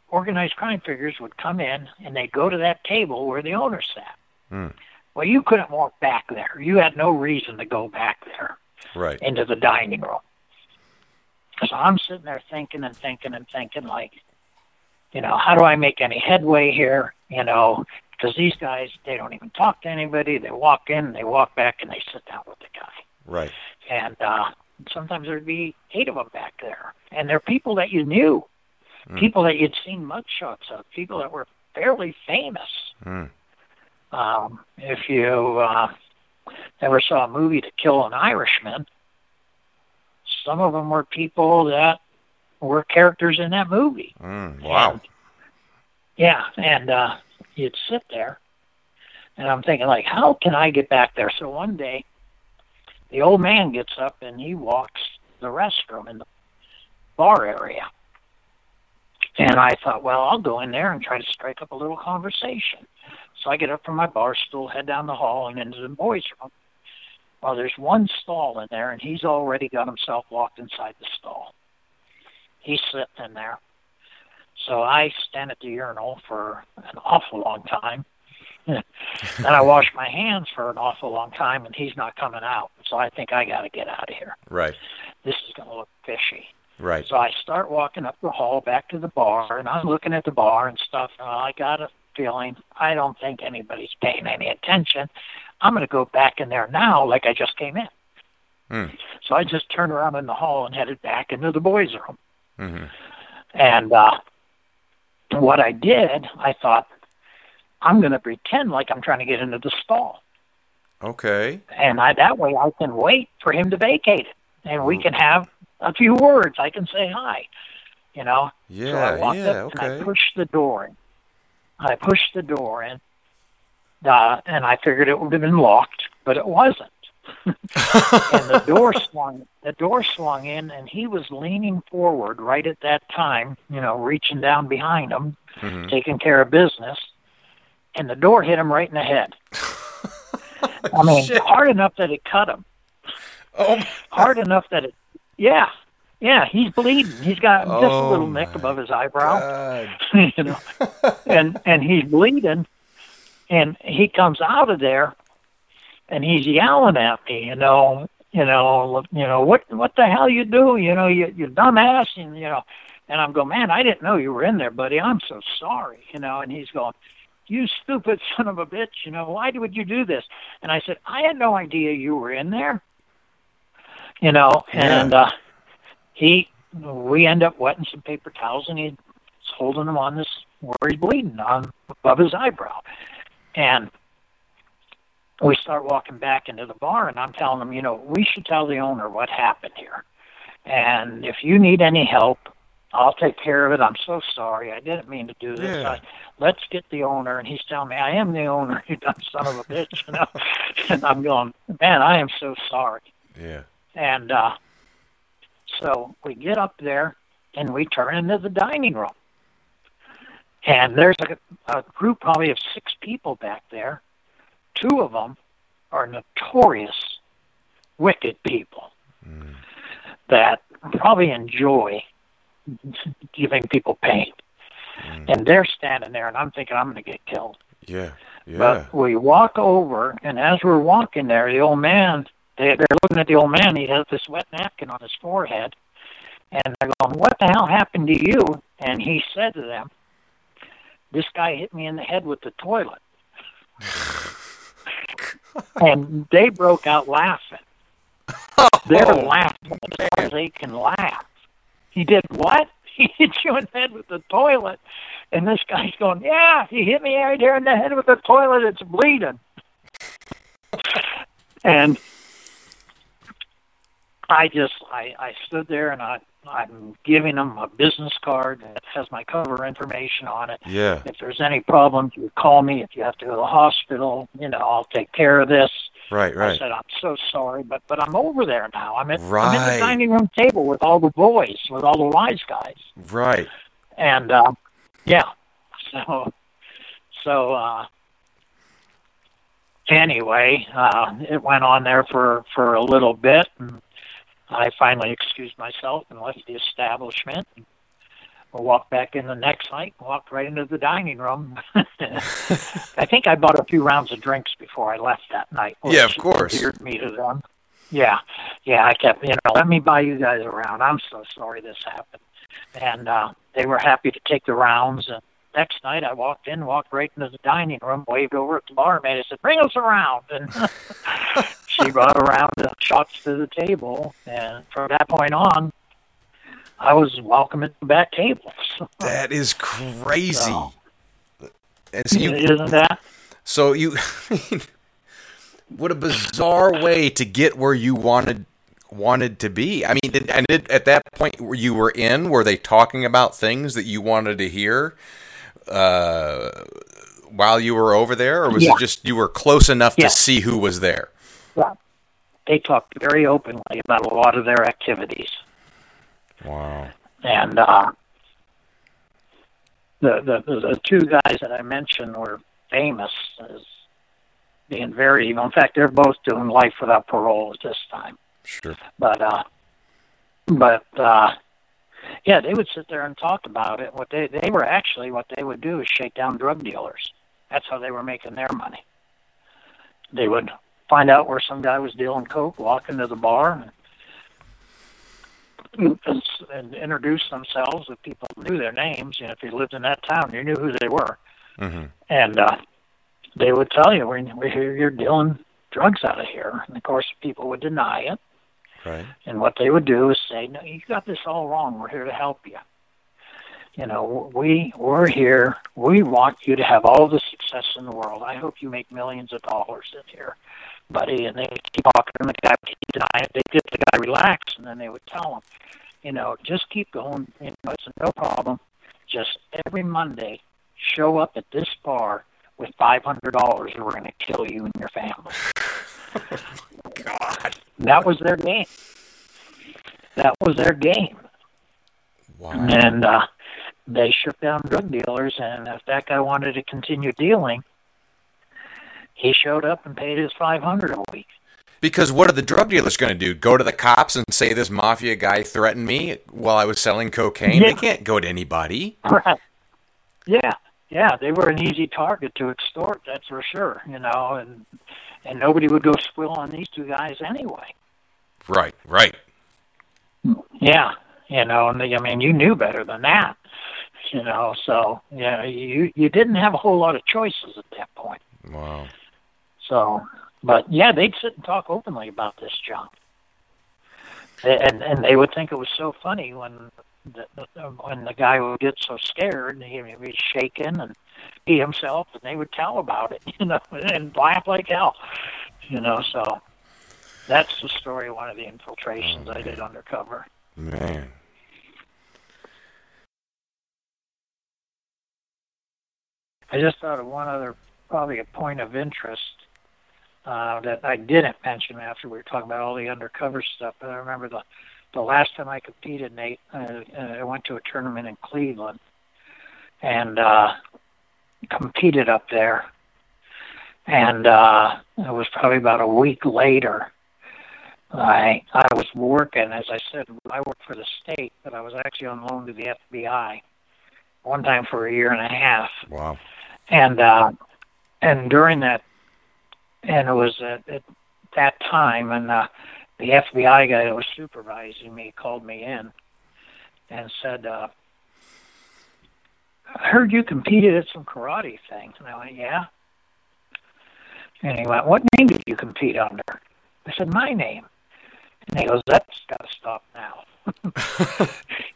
organized crime figures would come in and they'd go to that table where the owner sat. Mm. Well, you couldn't walk back there. You had no reason to go back there right. into the dining room. So I'm sitting there thinking and thinking and thinking, like, you know, how do I make any headway here? You know, because these guys they don't even talk to anybody. They walk in, they walk back, and they sit down with the guy. Right. And uh, sometimes there'd be eight of them back there, and they're people that you knew. Mm. People that you'd seen mugshots of, people that were fairly famous. Mm. Um, if you uh, ever saw a movie to kill an Irishman, some of them were people that were characters in that movie. Mm. Wow. And, yeah, and uh, you'd sit there, and I'm thinking, like, how can I get back there? So one day, the old man gets up and he walks the restroom in the bar area. And I thought, well, I'll go in there and try to strike up a little conversation. So I get up from my bar stool, head down the hall, and into the boys' room. Well, there's one stall in there, and he's already got himself locked inside the stall. He's sitting in there. So I stand at the urinal for an awful long time. then I wash my hands for an awful long time, and he's not coming out. So I think I got to get out of here. Right. This is going to look fishy. Right. So I start walking up the hall back to the bar, and I'm looking at the bar and stuff. And I got a feeling I don't think anybody's paying any attention. I'm going to go back in there now, like I just came in. Mm. So I just turned around in the hall and headed back into the boys' room. Mm-hmm. And uh, what I did, I thought, I'm going to pretend like I'm trying to get into the stall. Okay. And I, that way I can wait for him to vacate it. And we can have a few words. I can say hi, you know. Yeah. so I walked yeah. up and I Okay. pushed the door in. I pushed the door in, uh, and I figured it would have been locked, but it wasn't. and the door swung. The door swung in, and he was leaning forward right at that time. You know, reaching down behind him, Mhm. taking care of business, and the door hit him right in the head. I mean, Shit. hard enough that it cut him. Oh. Hard enough that it. Yeah, yeah, he's bleeding. He's got just a Oh, little nick above his eyebrow. You know, and and he's bleeding, and he comes out of there, and he's yelling at me, you know, you know, you know what what the hell you do, you know, you you dumbass, and you know, and I'm going, man, I didn't know you were in there, buddy. I'm so sorry, you know, and he's going. You stupid son of a bitch, you know, why would you do this? And I said, I had no idea you were in there. You know, and uh he we end up wetting some paper towels and he's holding them on this where he's bleeding on above his eyebrow. And we start walking back into the bar and I'm telling them, you know, we should tell the owner what happened here. And if you need any help, I'll take care of it. I'm so sorry. I didn't mean to do this. Yeah. I, let's get the owner. And he's telling me, I am the owner, you dumb son of a bitch. You know? and I'm going, man, I am so sorry. Yeah. And uh, so we get up there and we turn into the dining room. And there's a, a group probably of six people back there. Two of them are notorious wicked people Mm. that probably enjoy giving people pain. Mm. And they're standing there, and I'm thinking I'm going to get killed. Yeah. Yeah. But we walk over, and as we're walking there, the old man, they, they're looking at the old man. He has this wet napkin on his forehead. And they're going, What the hell happened to you? And he said to them, This guy hit me in the head with the toilet. and they broke out laughing. Oh, They're Oh, laughing as far as they can laugh. He did what? He hit you in the head with the toilet. And this guy's going, Yeah, he hit me right here in the head with the toilet. It's bleeding. and I just, I, I stood there and I, I'm giving him a business card that has my cover information on it. Yeah. If there's any problems, you call me. If you have to go to the hospital, you know, I'll take care of this. Right. Right. I said, I'm so sorry, but but I'm over there now. I'm at I'm at the dining room table with all the boys, with all the wise guys, Right. and uh, yeah. So so uh, anyway, uh, it went on there for for a little bit, and I finally excused myself and left the establishment. I walked back in the next night, walked right into the dining room. I think I bought a few rounds of drinks before I left that night. Yeah, of course. me to them. Yeah, yeah. I kept, you know, let me buy you guys around. I'm so sorry this happened, and uh, they were happy to take the rounds. And next night, I walked in, walked right into the dining room, waved over at the barmaid. I said, "Bring us around," and she brought around the shots to the table. And from that point on, I was welcome at the back tables. That is crazy. So- so you, Isn't that? so you, what a bizarre way to get where you wanted wanted to be. I mean, and at that point where you were in, were they talking about things that you wanted to hear uh, while you were over there, or was Yeah. it just you were close enough Yeah. to see who was there? Yeah. They talked very openly about a lot of their activities. Wow. and uh, the, the the two guys that I mentioned were famous as being very evil. In fact, they're both doing life without parole at this time. Sure. But uh, but uh, yeah, they would sit there and talk about it. What they they were actually what they would do is shake down drug dealers. That's how they were making their money. They would find out where some guy was dealing coke, walk into the bar, and, and introduce themselves. If people knew their names, you know, if you lived in that town, you knew who they were, hmm and uh, they would tell you, "We we hear you're dealing drugs out of here." And of course, people would deny it. Right. And what they would do is say, "No, you got this all wrong. We're here to help you. You know, we we're here. We want you to have all the success in the world. I hope you make millions of dollars in here, buddy." And they keep talking, and the guy would keep denying it. They get the guy relaxed, and then they would tell him, "You know, just keep going. You know, it's no problem. Just every Monday, show up at this bar." With five hundred dollars, or we're going to kill you and your family. That was their game. That was their game. Wow. And uh, they shook down drug dealers, and if that guy wanted to continue dealing, he showed up and paid his 500 a week. Because what are the drug dealers going to do? Go to the cops and say this mafia guy threatened me while I was selling cocaine? They can't go to anybody. Right. Yeah. Yeah, they were an easy target to extort, that's for sure, you know, and and nobody would go squill on these two guys anyway. Right, right. Yeah, you know, and they, I mean, you knew better than that, you know. So yeah, you you didn't have a whole lot of choices at that point. Wow. So, but yeah, they'd sit and talk openly about this junk, and and they would think it was so funny when when the guy would get so scared and he would be shaking and he himself, and they would tell about it, you know, and laugh like hell, you know. So that's the story of one of the infiltrations I did undercover. Man. I just thought of one other, probably a point of interest uh, that I didn't mention after we were talking about all the undercover stuff. But I remember the the last time I competed, Nate, uh, uh, I went to a tournament in Cleveland and uh, competed up there. And uh, it was probably about a week later. I I was working, as I said, I worked for the state, but I was actually on loan to the FBI. One time for a year and a half, Wow. and uh, and during that, and it was at, at that time, and uh, the FBI guy that was supervising me called me in and said, uh, "I heard you competed at some karate things." And I went, "Yeah." And he went, "What name did you compete under?" I said, "My name." And he goes, "That's got to stop now."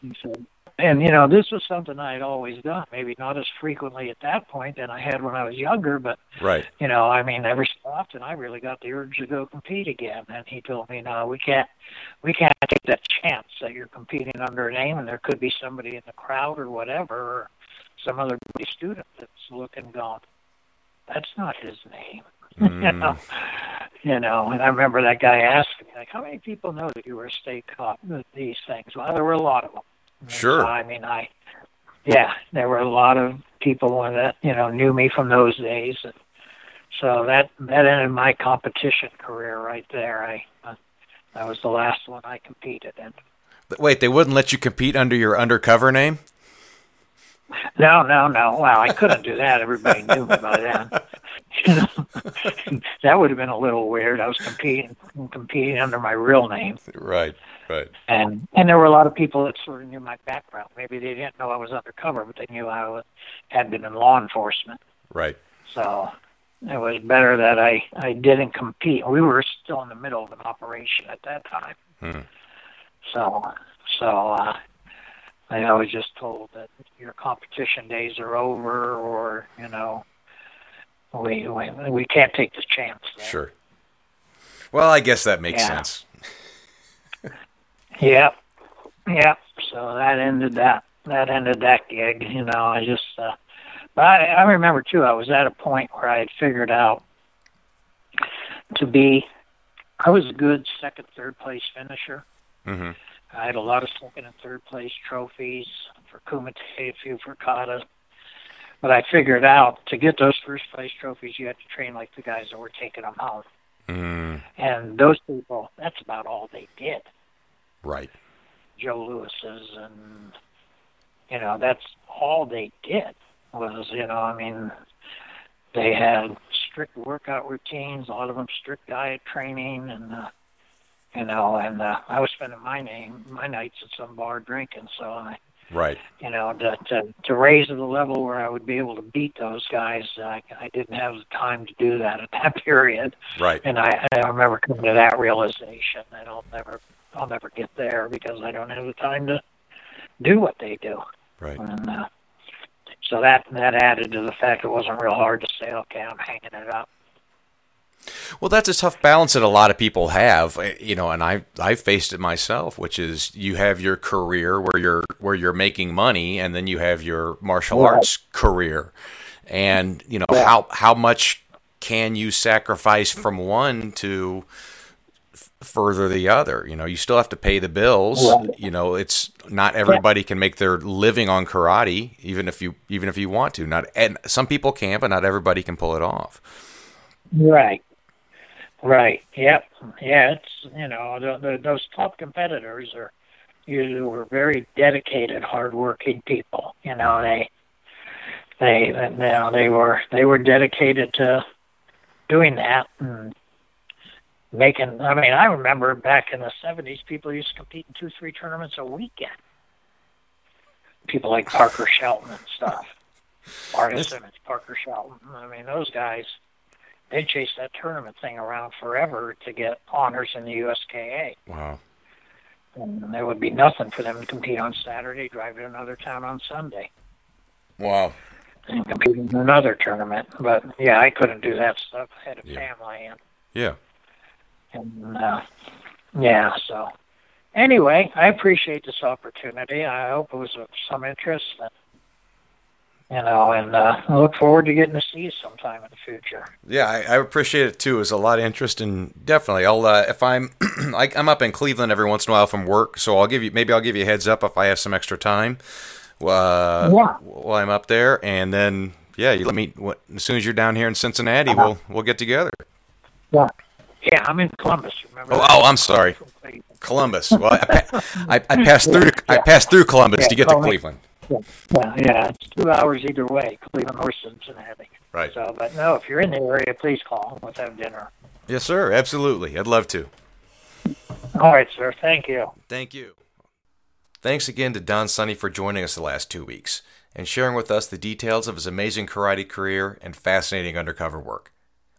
he said, and you know, this was something I had always done. Maybe not as frequently at that point than I had when I was younger, but Right. you know, I mean, every so often I really got the urge to go compete again. And he told me, no, we can't, we can't take that chance that you're competing under a name, and there could be somebody in the crowd or whatever, or some other student that's looking, going, that's not his name. you mm. know, you know. And I remember that guy asking me, like, how many people know that you were a state cop? with These things. Well, there were a lot of them. Sure. I mean, I, yeah, there were a lot of people that you know knew me from those days. And so that that ended my competition career right there. I uh, that was the last one I competed in. Wait, they wouldn't let you compete under your undercover name? No, no, no. Well, I couldn't do that. Everybody knew me by then. You know, that would have been a little weird. I was competing competing under my real name, Right, right. and and there were a lot of people that sort of knew my background. Maybe they didn't know I was undercover, but they knew I was, had been in law enforcement. Right. So it was better that I I didn't compete. We were still in the middle of an operation at that time. Hmm. So so uh, I was just told that your competition days are over, or you know, we we, we can't take the chance. There. Sure. Well, I guess that makes Yeah. sense. Yep, yep. So that ended that. That ended that gig. You know, I just. Uh, but I, I remember too. I was at a point where I had figured out to be. I was a good second, third place finisher. hmm I had a lot of second and third place trophies for Kumite, a few for Kata. But I figured out to get those first place trophies, you had to train like the guys that were taking them home. Mm, And those people, that's about all they did. right. Joe Lewis's and you know that's all they did was you know I mean they had strict workout routines a lot of them strict diet training and uh, you know and uh, I was spending my name my nights at some bar drinking so I Right. you know to to, to raise to the level where I would be able to beat those guys I, I didn't have the time to do that at that period Right. and I, I remember coming to that realization that I'll never I'll never get there because I don't have the time to do what they do. Right. And uh, so that that added to the fact it wasn't real hard to say, okay, I'm hanging it up. Well, that's a tough balance that a lot of people have, eh, you know, and I I've faced it myself, which is you have your career where you're where you're making money, and then you have your martial Right. arts career, and you know Yeah. how how much can you sacrifice from one to f- further the other? You know, you still have to pay the bills. Right. You know, it's not everybody can make their living on karate, even if you even if you want to. Not and some people can, but not everybody can pull it off. Right. Right. Yep. Yeah. It's you know the, the, those top competitors are usually were very dedicated, hardworking people. You know they they you know they were they were dedicated to doing that and making. I mean, I remember back in the seventies, people used to compete in two, three tournaments a weekend. People like Parker Shelton and stuff. Simmons, Parker Shelton. I mean, those guys they chased that tournament thing around forever to get honors in the USKA. Wow. And there would be nothing for them to compete on Saturday, drive to another town on Sunday, Wow. and compete in another tournament. But yeah, I couldn't do that stuff. I had a Yeah. family, and, Yeah. and uh, yeah. So anyway, I appreciate this opportunity. I hope it was of some interest. And, you know, and uh, I look forward to getting to see you sometime in the future. Yeah, I, I appreciate it too. There's a lot of interest, and definitely, I'll uh, if I'm I, I'm up in Cleveland every once in a while from work, so I'll give you maybe I'll give you a heads up if I have some extra time. Uh, Yeah. While I'm up there, and then yeah, you let me what, as soon as you're down here in Cincinnati, we'll we'll get together. Yeah. Yeah, I'm in Columbus. Remember? Oh, oh I'm sorry, Columbus. Well, I, I, I passed through I passed through Columbus Yeah, to get to. Cleveland. Yeah, yeah, it's two hours either way, Cleveland or Cincinnati. Right. So, but no, if you're in the area, please call. Let's have dinner. Yes, sir. Absolutely. I'd love to. All right, sir. Thank you. Thank you. Thanks again to Don Sunny for joining us the last two weeks and sharing with us the details of his amazing karate career and fascinating undercover work.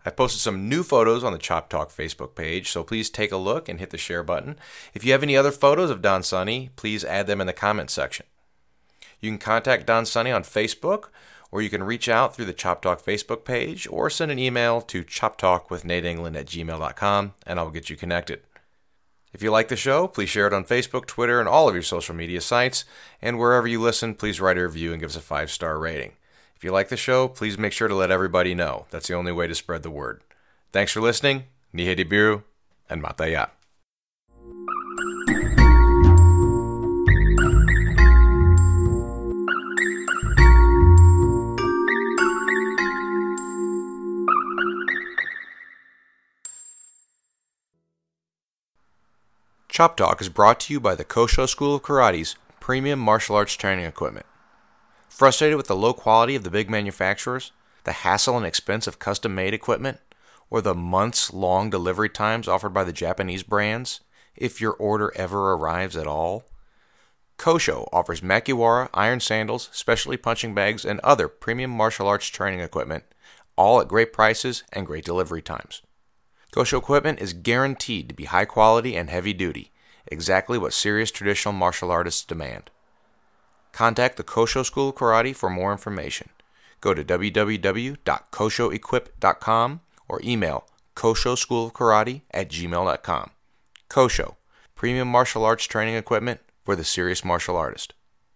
I've posted some new photos on the Chop Talk Facebook page, so please take a look and hit the share button. If you have any other photos of Don Sunny, please add them in the comments section. You can contact Don Sunny on Facebook, or you can reach out through the Chop Talk Facebook page, or send an email to choptalkwithnateengland at gmail.com, and I'll get you connected. If you like the show, please share it on Facebook, Twitter, and all of your social media sites. And wherever you listen, please write a review and give us a five star rating. If you like the show, please make sure to let everybody know. That's the only way to spread the word. Thanks for listening. Nihedi Biru and Mataya. Chop Talk is brought to you by the Kosho School of Karate's premium martial arts training equipment. Frustrated with the low quality of the big manufacturers, the hassle and expense of custom made equipment, or the months long delivery times offered by the Japanese brands, if your order ever arrives at all? Kosho offers Makiwara iron sandals, specialty punching bags, and other premium martial arts training equipment, all at great prices and great delivery times. Kosho equipment is guaranteed to be high quality and heavy duty, exactly what serious traditional martial artists demand. Contact the Kosho School of Karate for more information. Go to www.koshoequip.com or email Kosho School of Karate at gmail.com. Kosho, premium martial arts training equipment for the serious martial artist.